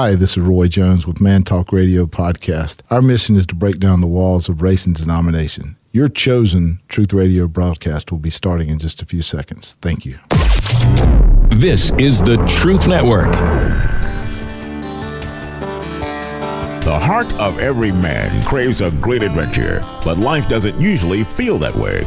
Hi, this is Roy Jones with Man Talk Radio Podcast. Our mission is to break down the walls of race and denomination. Your chosen Truth Radio broadcast will be starting in just a few seconds. Thank you. This is the Truth Network. The heart of every man craves a great adventure, but life doesn't usually feel that way.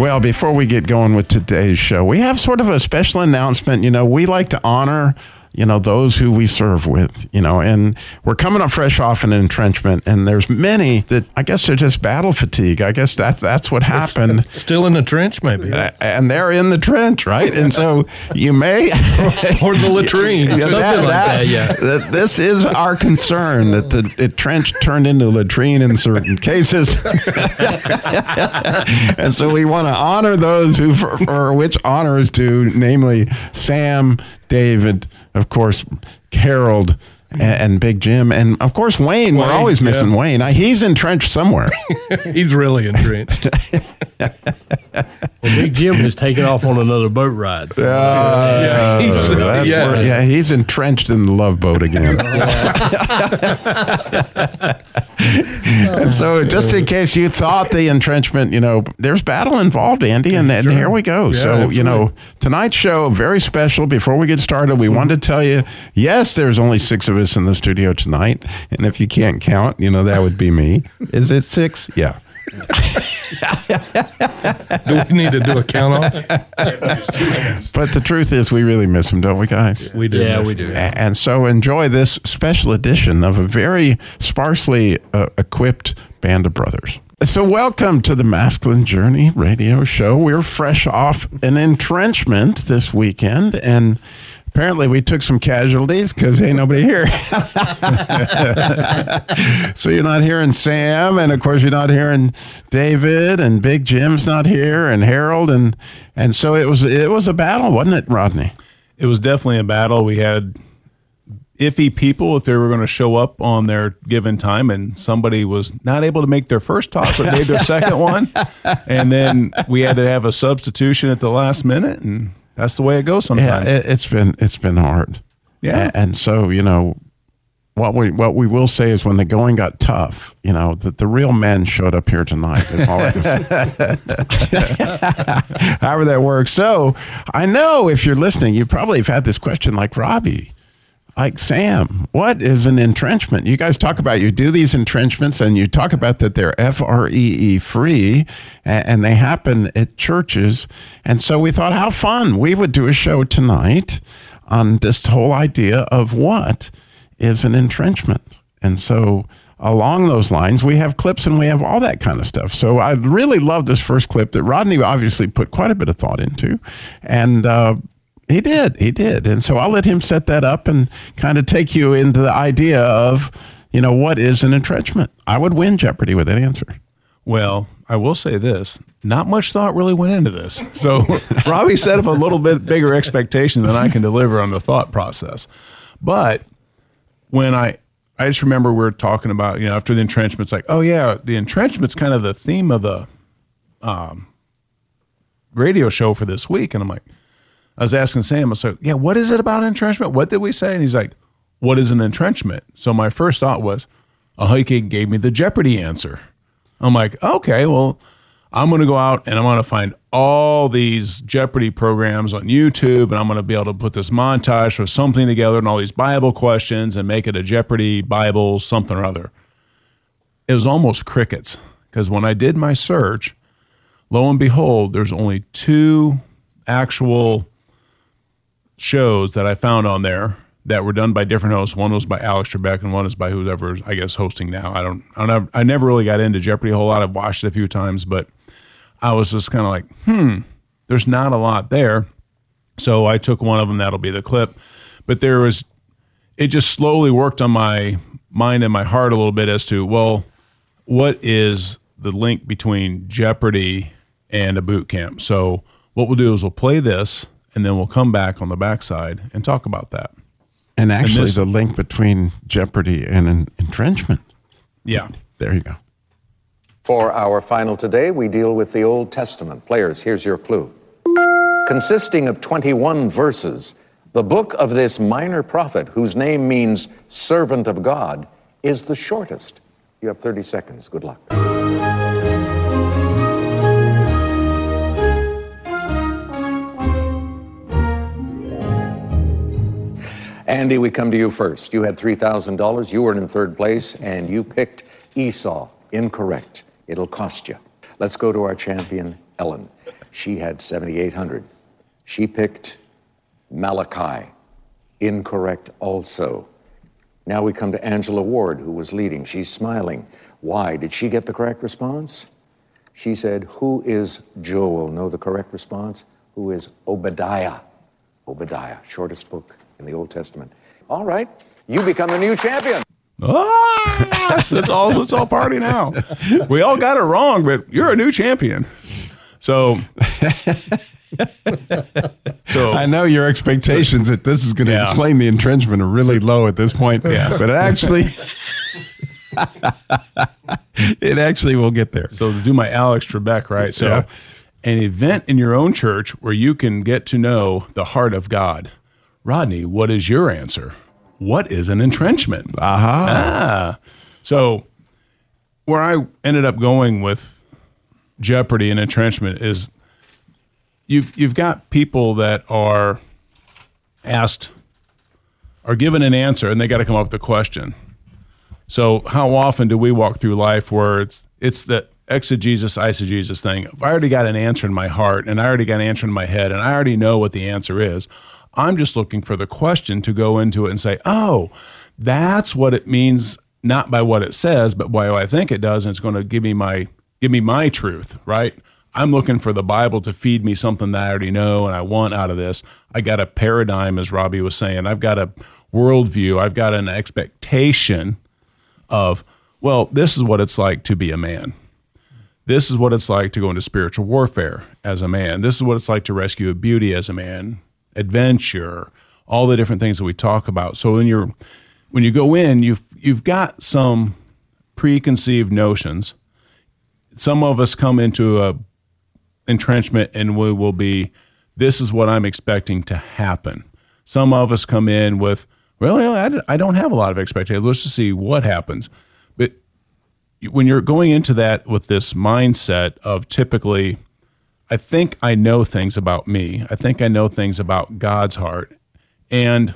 Well, before we get going with today's show, we have sort of a special announcement. You know, we like to honor you know those who we serve with you know and we're coming up fresh off an entrenchment and there's many that i guess they're just battle fatigue. I guess that that's what happened. still in the trench maybe. Uh, and they're in the trench right? And so you may or the latrine yeah, that, like that, yeah. that this is our concern that the, the trench turned into latrine in certain cases. And so we want to honor those who for, for which honor is due namely sam david of course, Harold and, and, Big Jim, and of course Wayne. Wayne we're always missing yeah. Wayne. He's entrenched somewhere. He's really entrenched. well, Big Jim has taken off on another boat ride. Uh, yeah, he's, yeah. Where, yeah, he's entrenched in the love boat again. and so, just in case you thought the entrenchment, you know, there's battle involved, Andy, and, and sure. here we go. Yeah, so, absolutely. you know, tonight's show very special. Before we get started, we mm-hmm. wanted to tell you, yes, there's only six of us in the studio tonight, and if you can't count, you know, that would be me. Is it six? Yeah do we need to do a count off? but the truth is, we really miss him, don't we, guys? We do. Yeah, we do. And so enjoy this special edition of a very sparsely uh, equipped band of brothers. So, welcome to the Masculine Journey radio show. We're fresh off an entrenchment this weekend, and Apparently, we took some casualties because ain't nobody here. so you're not hearing Sam, and of course you're not hearing David, and Big Jim's not here, and Harold, and and so it was it was a battle, wasn't it, Rodney? It was definitely a battle. We had iffy people if they were going to show up on their given time, and somebody was not able to make their first talk, but made their second one, and then we had to have a substitution at the last minute, and that's the way it goes sometimes. Yeah, it, has been it's been hard. Yeah, and so you know what we what we will say is when the going got tough, you know, that the real men showed up here tonight. However that works. So I know if you're listening, you probably have had this question like Robbie like Sam, what is an entrenchment? You guys talk about you do these entrenchments and you talk about that they're F R E E free and they happen at churches. And so we thought how fun we would do a show tonight on this whole idea of what is an entrenchment. And so along those lines, we have clips and we have all that kind of stuff. So I really love this first clip that Rodney obviously put quite a bit of thought into. And uh, he did. He did. And so I'll let him set that up and kind of take you into the idea of, you know, what is an entrenchment? I would win Jeopardy with that answer. Well, I will say this not much thought really went into this. So Robbie set up a little bit bigger expectation than I can deliver on the thought process. But when I, I just remember we were talking about, you know, after the entrenchment's like, oh, yeah, the entrenchment's kind of the theme of the um, radio show for this week. And I'm like, I was asking Sam, I was like, yeah, what is it about entrenchment? What did we say? And he's like, what is an entrenchment? So my first thought was, oh, he gave me the Jeopardy answer. I'm like, okay, well, I'm going to go out and I'm going to find all these Jeopardy programs on YouTube and I'm going to be able to put this montage or something together and all these Bible questions and make it a Jeopardy Bible something or other. It was almost crickets because when I did my search, lo and behold, there's only two actual shows that I found on there that were done by different hosts. One was by Alex Trebek, and one is by whoever's I guess hosting now. I don't, I don't, I never really got into Jeopardy a whole lot. I've watched it a few times, but I was just kind of like, hmm, there's not a lot there. So I took one of them. That'll be the clip. But there was, it just slowly worked on my mind and my heart a little bit as to well, what is the link between Jeopardy and a boot camp. So what we'll do is we'll play this, and then we'll come back on the backside and talk about that. And actually, this- the link between Jeopardy and an entrenchment. Yeah. There you go. For our final today, we deal with the Old Testament. Players, here's your clue. Consisting of 21 verses, the book of this minor prophet, whose name means servant of God, is the shortest. You have 30 seconds. Good luck. Andy, we come to you first. You had $3,000. You were in third place, and you picked Esau. Incorrect. It'll cost you. Let's go to our champion, Ellen. She had 7,800. She picked Malachi. Incorrect also. Now we come to Angela Ward, who was leading. She's smiling. Why? Did she get the correct response? She said, Who is Joel? Know the correct response? Who is Obadiah? Obadiah, shortest book in the Old Testament. All right, you become the new champion. Ah, it's all it's all party now. We all got it wrong, but you're a new champion. So, so I know your expectations that this is going to Yeah. explain the entrenchment are really low at this point, Yeah. but it actually, it actually will get there. So to do my Alex Trebek, right? So Yeah. an event in your own church where you can get to know the heart of God. Rodney, what is your answer? What is an entrenchment? Aha. Ah. So where I ended up going with Jeopardy and entrenchment is you've you've got people that are asked are given an answer and they got to come up with a question. So how often do we walk through life where it's it's the exegesis eisegesis thing? If I already got an answer in my heart and I already got an answer in my head and I already know what the answer is, I'm just looking for the question to go into it and say, oh, that's what it means, not by what it says, but by what I think it does, and it's going to give me my give me my truth, right? I'm looking for the Bible to feed me something that I already know and I want out of this. I got a paradigm, as Robbie was saying. I've got a worldview. I've got an expectation of, well, this is what it's like to be a man. This is what it's like to go into spiritual warfare as a man. This is what it's like to rescue a beauty as a man, adventure, all the different things that we talk about. So when you're when you go in, you've you've got some preconceived notions. Some of us come into a entrenchment and we will be this is what I'm expecting to happen. Some of us come in with, well, really, d- I don't have a lot of expectations. Let's just see what happens. But when you're going into that with this mindset of typically, I think I know things about me, I think I know things about God's heart, and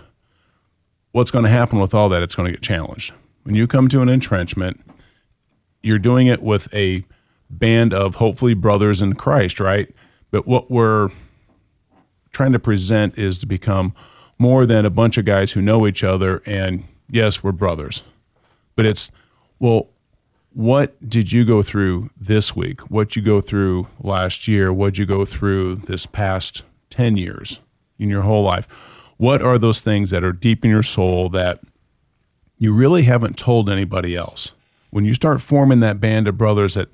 what's going to happen with all that, it's going to get challenged. When you come to an entrenchment, you're doing it with a band of hopefully brothers in Christ, right? But what we're trying to present is to become more than a bunch of guys who know each other and yes, we're brothers. But it's well, what did you go through this week? What you go through last year? What you go through this past 10 years in your whole life? What are those things that are deep in your soul that you really haven't told anybody else? When you start forming that band of brothers that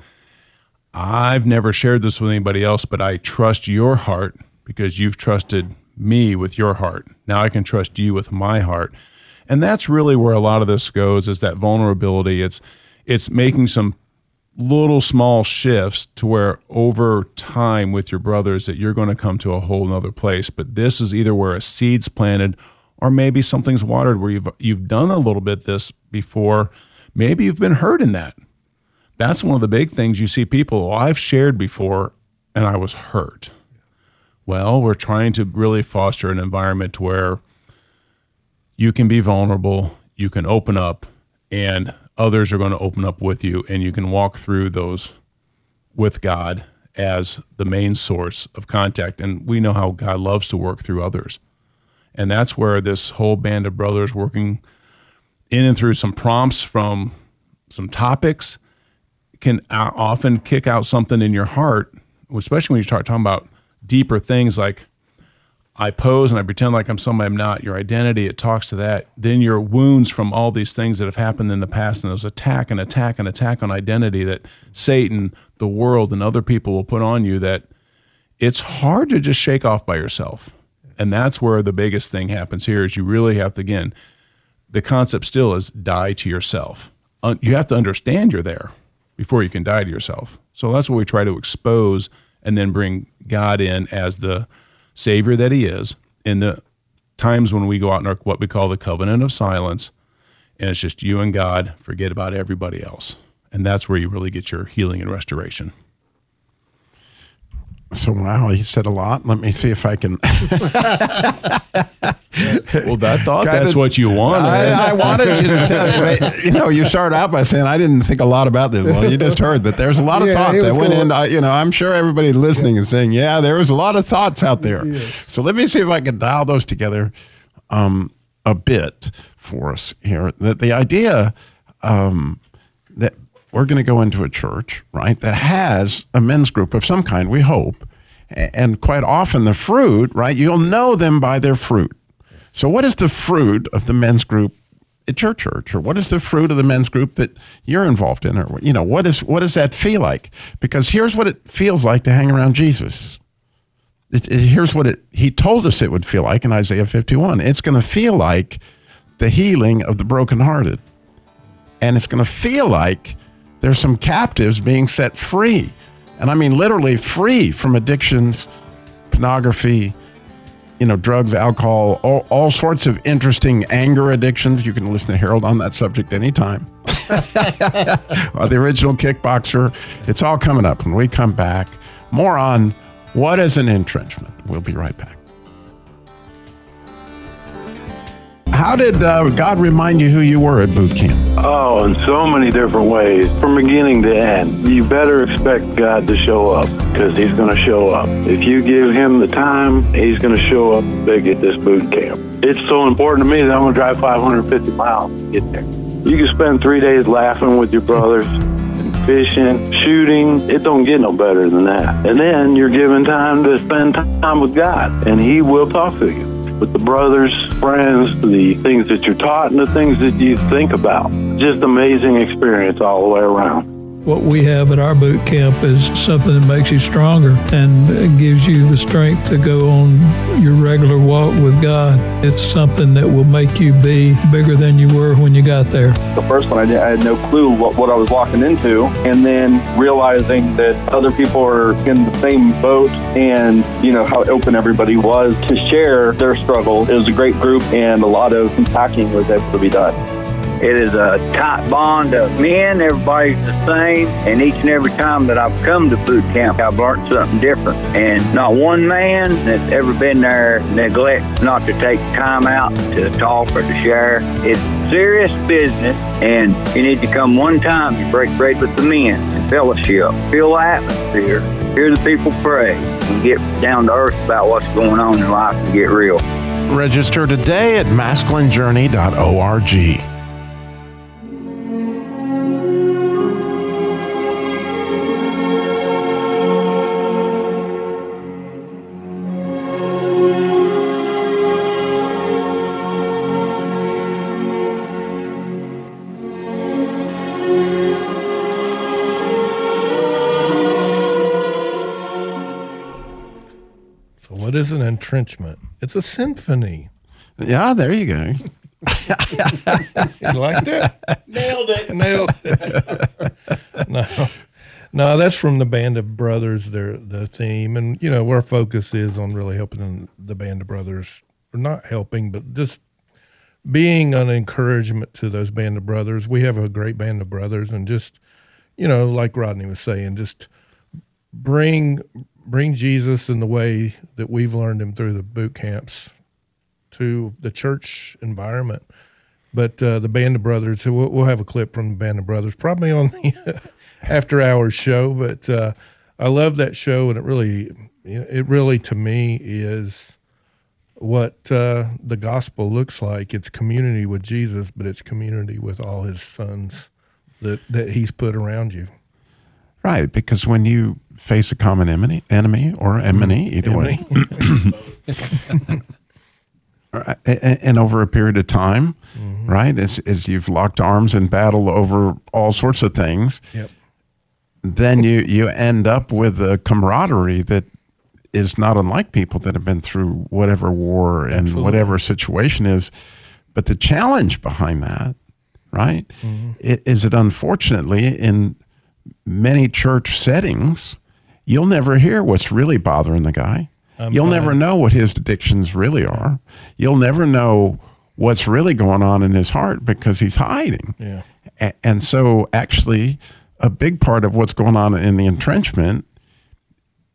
I've never shared this with anybody else, but I trust your heart because you've trusted me with your heart. Now I can trust you with my heart. And that's really where a lot of this goes is that vulnerability. It's it's making some little small shifts to where over time with your brothers that you're going to come to a whole nother place. But this is either where a seed's planted or maybe something's watered where you've you've done a little bit this before. Maybe you've been hurt in that that's one of the big things you see people well, i've shared before and i was hurt well we're trying to really foster an environment where you can be vulnerable you can open up and others are going to open up with you and you can walk through those with god as the main source of contact. And we know how god loves to work through others. And that's where this whole band of brothers working in and through some prompts from some topics can often kick out something in your heart, especially when you start talking about deeper things like, I pose and I pretend like I'm somebody I'm not, your identity, it talks to that. Then your wounds from all these things that have happened in the past and those attack and attack and attack on identity that Satan, the world, and other people will put on you that it's hard to just shake off by yourself. And that's where the biggest thing happens here is you really have to, again, the concept still is die to yourself. You have to understand you're there before you can die to yourself. So that's what we try to expose and then bring God in as the Savior that He is in the times when we go out in our, what we call the covenant of silence, and it's just you and God, forget about everybody else. And that's where you really get your healing and restoration. So wow, he said a lot. Let me see if I can. Well, I thought Kinda- that's what you wanted. I, I wanted you to tell. me. You know, you start out by saying I didn't think a lot about this. Well, you just heard that there's a lot of Yeah, thought it that went cool. into. You know, I'm sure everybody listening is saying, "Yeah, there was a lot of thoughts out there." So let me see if I can dial those together um, a bit for us here. That the idea um, that we're going to go into a church, right, that has a men's group of some kind, we hope. And quite often the fruit, right, you'll know them by their fruit. So, what is the fruit of the men's group at your church, or what is the fruit of the men's group that you're involved in, or you know, what is what does that feel like? Because here's what it feels like to hang around Jesus. It, it- here's what it he told us it would feel like in Isaiah 51. It's going to feel like the healing of the brokenhearted, and it's going to feel like there's some captives being set free, and I mean literally free from addictions, pornography, you know, drugs, alcohol, all, all sorts of interesting anger addictions. You can listen to Harold on that subject anytime. the original kickboxer. It's all coming up when we come back. More on what is an entrenchment. We'll be right back. How did uh, God remind you who you were at boot camp? Oh, in so many different ways, from beginning to end. You better expect God to show up because He's going to show up. If you give Him the time, He's going to show up big at this boot camp. It's so important to me that I'm going to drive 550 miles to get there. You can spend three days laughing with your brothers. Fishing, shooting, it don't get no better than that. And then you're given time to spend time with God, and He will talk to you with the brothers, friends, the things that you're taught, and the things that you think about. Just amazing experience all the way around. What we have at our boot camp is something that makes you stronger and gives you the strength to go on your regular walk with God. It's something that will make you be bigger than you were when you got there. The first one, I, did, I had no clue what, what I was walking into. And then realizing that other people are in the same boat and, you know, how open everybody was to share their struggle. It was a great group and a lot of unpacking was able to be done. It is a tight bond of men. Everybody's the same. And each and every time that I've come to boot camp, I've learned something different. And not one man that's ever been there neglects not to take time out to talk or to share. It's serious business, and you need to come one time to break bread with the men and fellowship, feel the atmosphere, hear the people pray, and get down to earth about what's going on in life and get real. Register today at masculinejourney.org. is an entrenchment? It's a symphony. Yeah, there you go. You like that? Nailed it. Nailed it. no, no, that's from the Band of Brothers. Their the theme, and you know, our focus is on really helping the Band of Brothers, or not helping, but just being an encouragement to those Band of Brothers. We have a great Band of Brothers, and just you know, like Rodney was saying, just bring bring Jesus in the way that we've learned him through the boot camps to the church environment. But uh, the Band of Brothers, we'll, we'll have a clip from the Band of Brothers, probably on the after hours show. But uh, I love that show, and it really, it really to me is what uh, the gospel looks like. It's community with Jesus, but it's community with all His sons that that He's put around you. Right, because when you face a common enemy, enemy or enemy, mm-hmm. either way. And over a period of time, mm-hmm. right? As, as you've locked arms in battle over all sorts of things, Yep. then you, you end up with a camaraderie that is not unlike people that have been through whatever war and Absolutely. whatever situation is. But the challenge behind that, right, mm-hmm. i- is that unfortunately in many church settings, you'll never hear what's really bothering the guy. I'm you'll never know what his addictions really are. You'll never know what's really going on in his heart because he's hiding. Yeah. A- And so, actually, a big part of what's going on in the entrenchment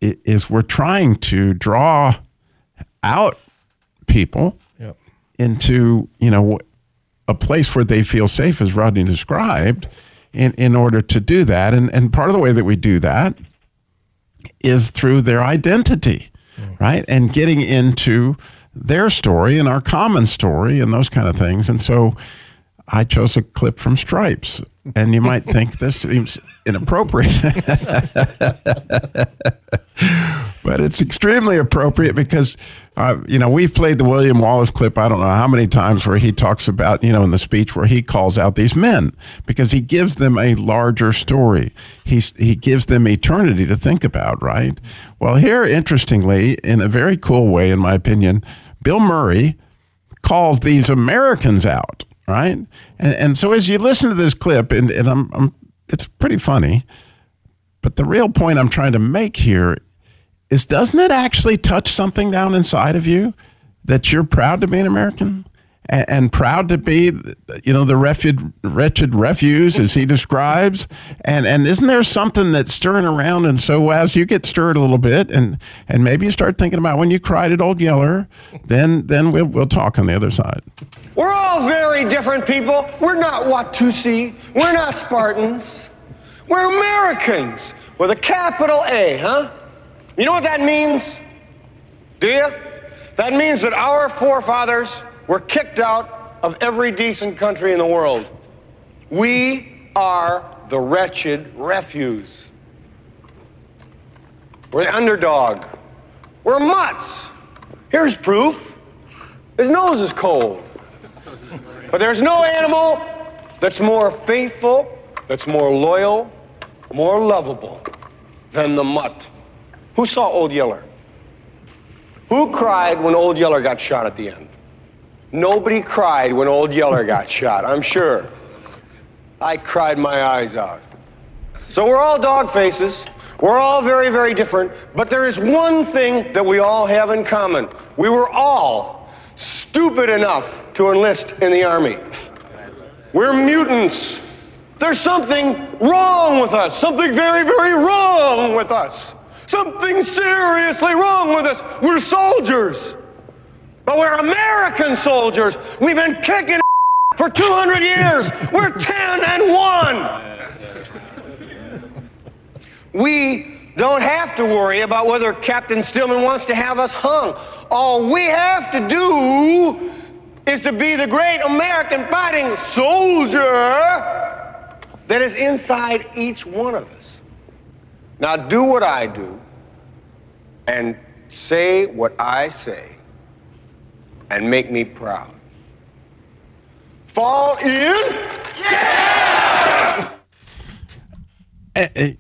is we're trying to draw out people Yep. into you know a place where they feel safe, as Rodney described, in in order to do that. And and part of the way that we do that is through their identity, mm. right? And getting into their story and our common story and those kind of things. And so I chose a clip from Stripes. And you might think this seems inappropriate. but it's extremely appropriate because, uh, you know, we've played the William Wallace clip, I don't know how many times, where he talks about, you know, in the speech where he calls out these men because he gives them a larger story. He's, he gives them eternity to think about, right? Well, here, interestingly, in a very cool way, in my opinion, Bill Murray calls these Americans out, right? And, and so as you listen to this clip, and, and I'm, I'm, it's pretty funny, but the real point I'm trying to make here is doesn't it actually touch something down inside of you that you're proud to be an American? And, and proud to be, you know, the wretched, wretched refuse, as he describes, and and isn't there something that's stirring around? And so as you get stirred a little bit, and and maybe you start thinking about when you cried at Old Yeller, then then we'll we'll talk on the other side. We're all very different people. We're not Watusi. We're not Spartans. We're Americans with a capital A, huh? You know what that means? Do you? That means that our forefathers were kicked out of every decent country in the world. We are the wretched refuse. We're the underdog. We're mutts. Here's proof. His nose is cold. But there's no animal that's more faithful, that's more loyal, more lovable than the mutt. Who saw Old Yeller? Who cried when Old Yeller got shot at the end? Nobody cried when Old Yeller got shot, I'm sure. I cried my eyes out. So we're all dog faces. We're all very, very different. But there is one thing that we all have in common. We were all stupid enough to enlist in the army. We're mutants. There's something wrong with us. Something very, very wrong with us. Something seriously wrong with us. We're soldiers. But we're American soldiers. We've been kicking for 200 years. We're 10 and 1. We don't have to worry about whether Captain Stillman wants to have us hung. All we have to do is to be the great American fighting soldier that is inside each one of us. Now, do what I do and say what I say and make me proud. Fall in? Eh, eh,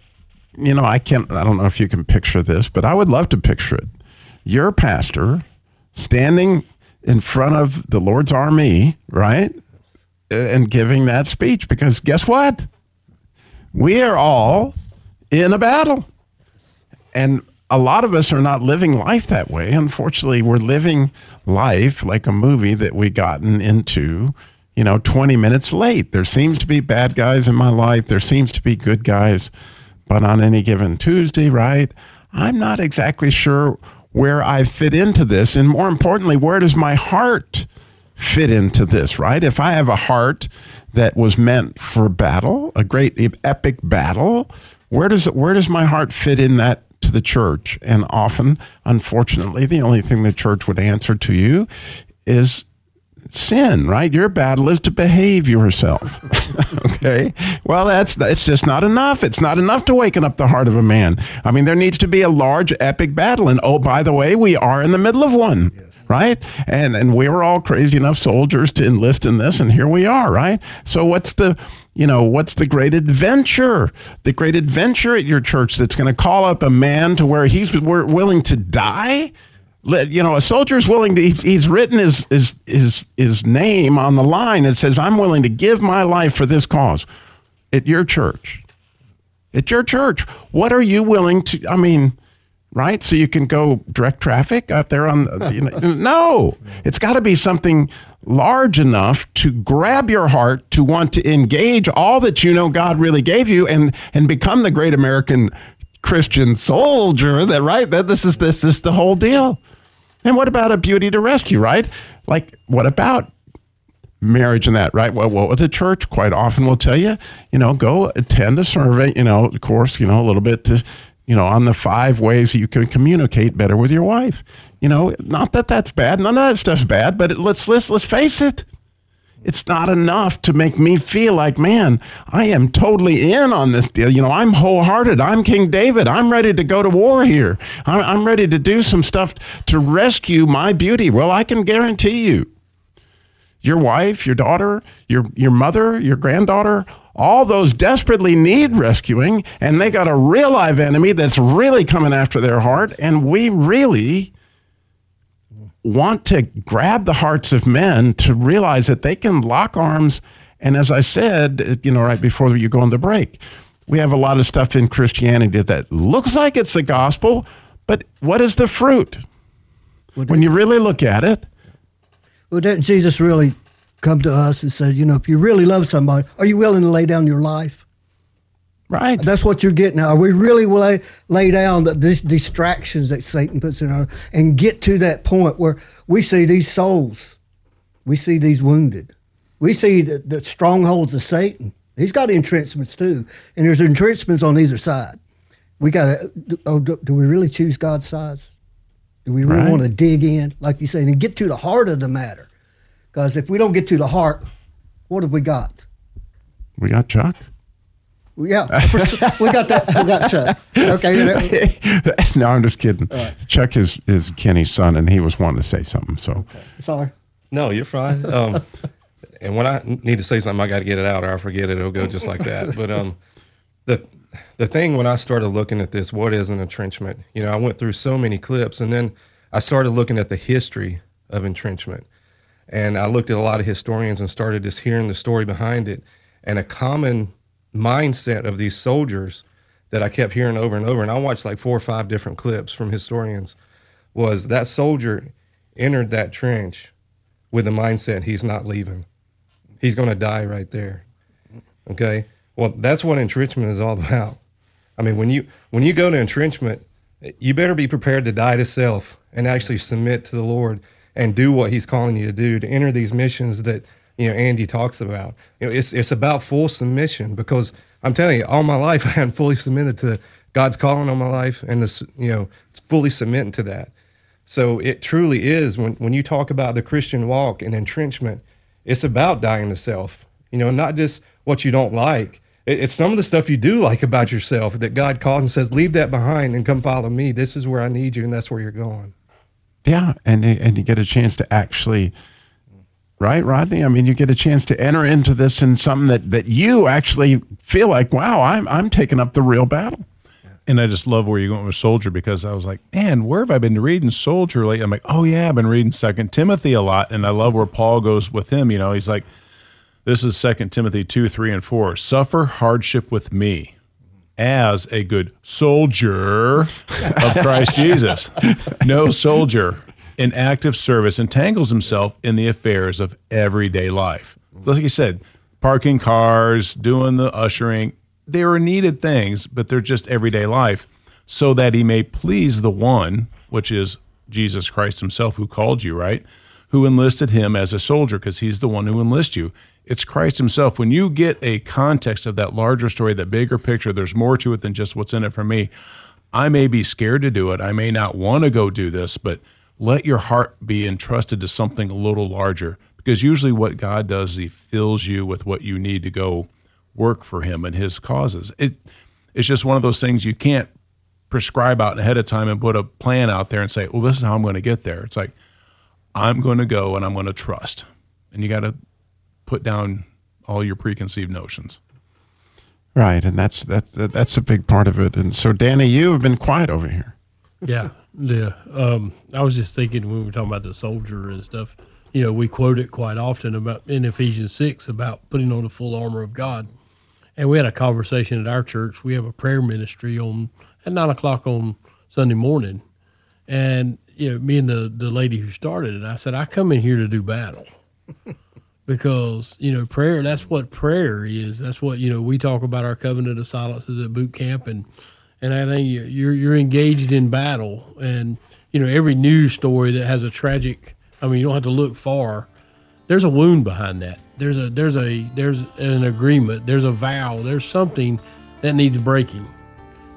you know, I can't, I don't know if you can picture this, but I would love to picture it. Your pastor standing in front of the Lord's army, right? Eh, And giving that speech because guess what? We are all in a battle. And a lot of us are not living life that way. Unfortunately, we're living life like a movie that we gotten into, you know, 20 minutes late. There seems to be bad guys in my life. There seems to be good guys. But on any given Tuesday, right? I'm not exactly sure where I fit into this. And more importantly, where does my heart fit into this, right? If I have a heart that was meant for battle, a great epic battle, where does where does my heart fit in that to the church? And often, unfortunately, the only thing the church would answer to you is sin, right? Your battle is to behave yourself. okay. Well, that's it's just not enough. It's not enough to waken up the heart of a man. I mean, there needs to be a large epic battle. And oh, by the way, we are in the middle of one. Right. And and we were all crazy enough soldiers to enlist in this, and here we are, right? So what's the you know, what's the great adventure? The great adventure at your church that's going to call up a man to where he's willing to die? you know, a soldier is willing to, he's written his, his, his, his name on the line. It says, I'm willing to give my life for this cause at your church. At your church. What are you willing to, I mean, right? So you can go direct traffic up there on, you know, no, it's got to be something large enough to grab your heart to want to engage all that you know God really gave you and, and become the great American Christian soldier that, right? That this is, this is the whole deal. And what about a beauty to rescue, right? Like, what about marriage and that, right? Well, what the church quite often will tell you, you know, go attend a survey, you know, of course, you know, a little bit to, you know, on the five ways you can communicate better with your wife. You know, not that that's bad. None of that stuff's bad, but let's let's let's face it it's not enough to make me feel like, man, I am totally in on this deal. You know, I'm wholehearted. I'm King David. I'm ready to go to war here. I'm, ready to do some stuff to rescue my beauty. Well, I can guarantee you, your wife, your daughter, your, your mother, your granddaughter, all those desperately need rescuing, and they got a real live enemy that's really coming after their heart, and we really want to grab the hearts of men to realize that they can lock arms. And as I said, you know, right before you go on the break, we have a lot of stuff in Christianity that looks like it's the gospel, but what is the fruit? When you really look at it. Well, didn't Jesus really come to us and said, you know, if you really love somebody, are you willing to lay down your life? Right. That's what you're getting at. Are we really lay, lay down the, these distractions that Satan puts in our and get to that point where we see these souls, we see these wounded, we see the, the strongholds of Satan. He's got entrenchments too, and there's entrenchments on either side. We got to. Oh, do, do, we really choose God's sides? Do we really right. want to dig in, like you say, and get to the heart of the matter? Because if we don't get to the heart, what have we got? We got Chuck. Yeah, we got that. We got Chuck. Okay. no, I'm just kidding. Right. Chuck is is Kenny's son, and he was wanting to say something. So okay. sorry. No, you're fine. Um, and when I need to say something, I got to get it out, or I forget it. It'll go just like that. But um, the the thing when I started looking at this, what is an entrenchment? You know, I went through so many clips, and then I started looking at the history of entrenchment, and I looked at a lot of historians and started just hearing the story behind it. And a common mindset of these soldiers that I kept hearing over and over, and I watched like four or five different clips from historians, was that soldier entered that trench with the mindset he's not leaving. He's going to die right there. Okay? Well, that's what entrenchment is all about. I mean, when you when you go to entrenchment, you better be prepared to die to self and actually submit to the Lord and do what he's calling you to do to enter these missions that you know Andy talks about. You know, it's it's about full submission because I'm telling you, all my life I hadn't fully submitted to God's calling on my life, and this you know fully submitting to that. So it truly is when when you talk about the Christian walk and entrenchment, it's about dying to self. You know, not just what you don't like. It's some of the stuff you do like about yourself that God calls and says, "Leave that behind and come follow me. This is where I need you, and that's where you're going." Yeah, and and you get a chance to actually right, Rodney? I mean, you get a chance to enter into this in something that, that you actually feel like, wow, I'm, I'm taking up the real battle. And I just love where you're going with Soldier because I was like, man, where have I been reading Soldier lately? I'm like, oh yeah, I've been reading Second Timothy a lot, and I love where Paul goes with him. You know, he's like, this is Second Timothy two, three, and four. Suffer hardship with me as a good soldier of Christ Jesus. No soldier in active service entangles himself in the affairs of everyday life. Like you said, parking cars, doing the ushering, they are needed things, but they're just everyday life, so that he may please the one, which is Jesus Christ himself who called you, right? Who enlisted him as a soldier, because he's the one who enlists you. It's Christ himself. When you get a context of that larger story, that bigger picture, there's more to it than just what's in it for me. I may be scared to do it. I may not want to go do this, but let your heart be entrusted to something a little larger Because usually what God does is he fills you with what you need to go work for him and his causes. It it's just one of those things you can't prescribe out ahead of time and put a plan out there and say, "Well, this is how I'm going to get there." It's like I'm going to go and I'm going to trust. And you got to put down all your preconceived notions. Right, and that's that, that that's a big part of it. And so, Danny, you have been quiet over here. Yeah, yeah. Um, I was just thinking when we were talking about the soldier and stuff. You know, we quote it quite often about in Ephesians six about putting on the full armor of God. And we had a conversation at our church. We have a prayer ministry on at nine o'clock on Sunday morning, and you know, me and the the lady who started it, I said, I come in here to do battle. because you know prayer that's what prayer is that's what you know we talk about our covenant of silences at boot camp and and I think you're you're engaged in battle, and you know every news story that has a tragic. I mean, you don't have to look far. There's a wound behind that. There's a there's a there's an agreement. There's a vow. There's something that needs breaking,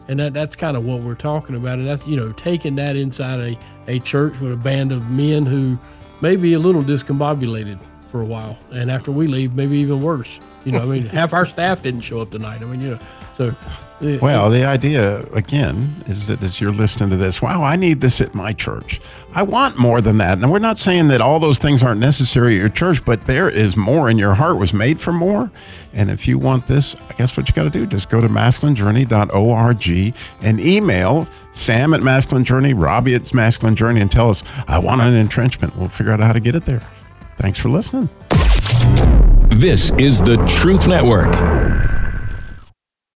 and that that's kind of what we're talking about. And that's you know taking that inside a a church with a band of men who may be a little discombobulated for a while, and after we leave, maybe even worse. You know, I mean, half our staff didn't show up tonight. I mean, you know, so well, the idea again is that as you're listening to this, wow, I need this at my church. I want more than that. And we're not saying that all those things aren't necessary at your church, but there is more, and your heart was made for more. And if you want this, I guess what you got to do, just go to masculinejourney.org and email Sam at Masculine Journey, Robbie at Masculine Journey, and tell us, I want an entrenchment. We'll figure out how to get it there. Thanks for listening. This is the Truth Network.